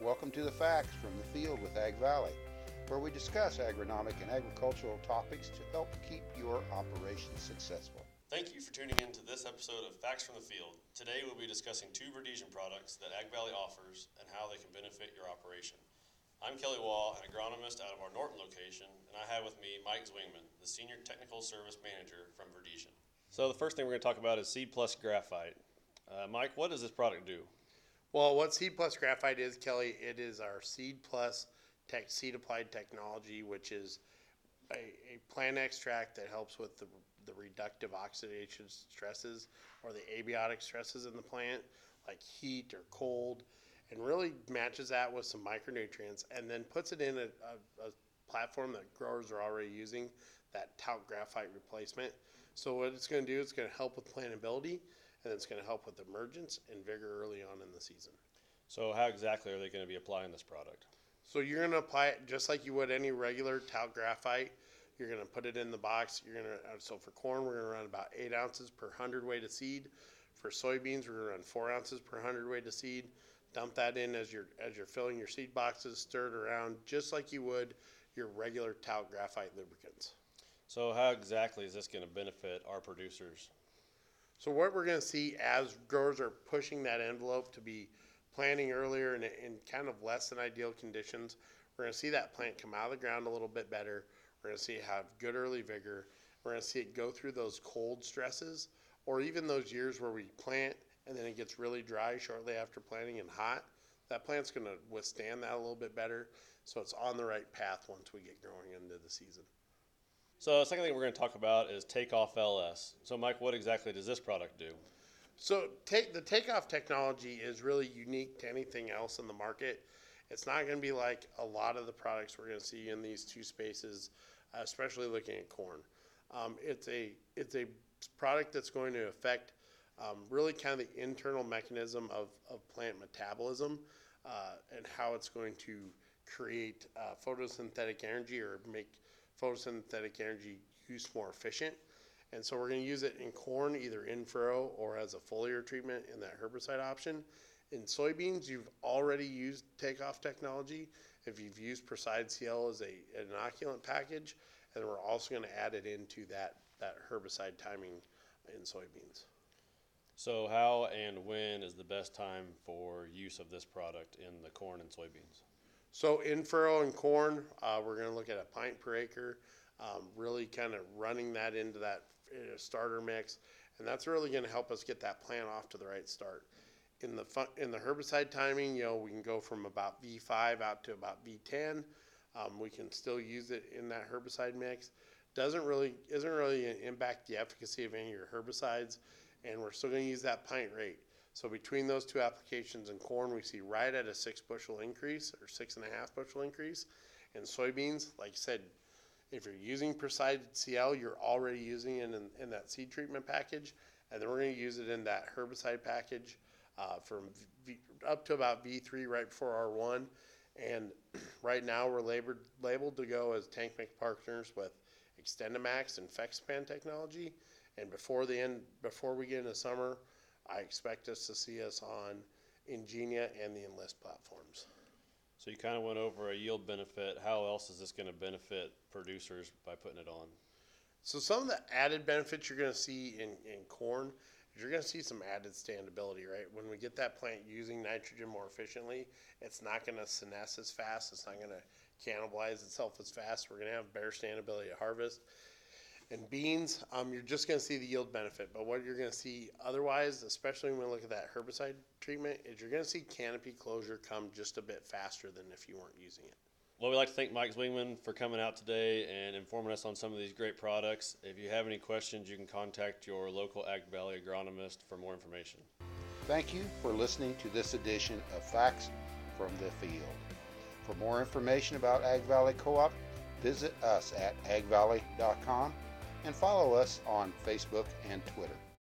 Welcome to the Facts from the Field with Ag Valley, where we discuss agronomic and agricultural topics to help keep your operations successful. Thank you for tuning in to this episode of Facts from the Field. Today we'll be discussing two Verdesian products that Ag Valley offers and how they can benefit your operation. I'm Kelly Waugh, an agronomist out of our Norton location, and I have with me Mike Zwingman, the Senior Technical Service Manager from Verdesian. So the first thing we're going to talk about is Seed Plus Graphite. Uh, Mike, what does this product do? Well, what Seed Plus Graphite is, Kelly, it is our Seed Plus tech, seed applied technology, which is a, a plant extract that helps with the, the reductive oxidation stresses or the abiotic stresses in the plant, like heat or cold, and really matches that with some micronutrients and then puts it in a, a, a platform that growers are already using, that talc graphite replacement. So what it's going to do, it's going to help with plantability and it's going to help with emergence and vigor early on in the season. So how exactly are they going to be applying this product? So you're going to apply it just like you would any regular talc graphite. You're going to put it in the box. You're going to uh, so for corn we're going to run about eight ounces per hundred weight of seed. For soybeans we're going to run four ounces per hundred weight of seed. Dump that in as you're as you're filling your seed boxes. Stir it around just like you would your regular talc graphite lubricants. So how exactly is this going to benefit our producers? So what we're going to see as growers are pushing that envelope to be planting earlier and in kind of less than ideal conditions, we're going to see that plant come out of the ground a little bit better. We're going to see it have good early vigor. We're going to see it go through those cold stresses or even those years where we plant and then it gets really dry shortly after planting and hot. That plant's going to withstand that a little bit better. So it's on the right path once we get growing into the season. So the second thing we're going to talk about is Takeoff LS. So Mike, what exactly does this product do? So take the takeoff technology is really unique to anything else in the market. It's not going to be like a lot of the products we're going to see in these two spaces, especially looking at corn. Um, it's a it's a product that's going to affect um, really kind of the internal mechanism of, of plant metabolism uh, and how it's going to create uh, photosynthetic energy or make photosynthetic energy use more efficient. And so we're going to use it in corn, either in furrow or as a foliar treatment in that herbicide option. In soybeans, you've already used takeoff technology. If you've used Preside CL as a, an inoculant package, and we're also going to add it into that, that herbicide timing in soybeans. So how and when is the best time for use of this product in the corn and soybeans? So in furrow and corn, uh, we're going to look at a pint per acre, um, really kind of running that into that uh, starter mix, and that's really going to help us get that plant off to the right start. In the fun, in the herbicide timing, you know, we can go from about V5 out to about V10. Um, we can still use it in that herbicide mix. Doesn't really isn't really impact the efficacy of any of your herbicides, and we're still going to use that pint rate. So between those two applications in corn, we see right at a six bushel increase or six and a half bushel increase. And soybeans, like I said, if you're using Preside CL, you're already using it in, in that seed treatment package, and then we're going to use it in that herbicide package uh, from v, up to about V3 right before R1. And right now we're labeled, labeled to go as tank mix partners with XtendiMax and FeXapan technology. And before the end, before we get into summer, I expect us to see us on Engenia and the Enlist platforms. So you kind of went over a yield benefit. How else is this going to benefit producers by putting it on? So some of the added benefits you're going to see in, in corn is you're going to see some added standability, right? When we get that plant using nitrogen more efficiently, it's not going to senesce as fast. It's not going to cannibalize itself as fast. We're going to have better standability at harvest and beans, um, you're just going to see the yield benefit. But what you're going to see otherwise, especially when we look at that herbicide treatment, is you're going to see canopy closure come just a bit faster than if you weren't using it. Well, we'd like to thank Mike Zwingman for coming out today and informing us on some of these great products. If you have any questions, you can contact your local Ag Valley agronomist for more information. Thank you for listening to this edition of Facts from the Field. For more information about Ag Valley Co-op, visit us at agvalley.com and follow us on Facebook and Twitter.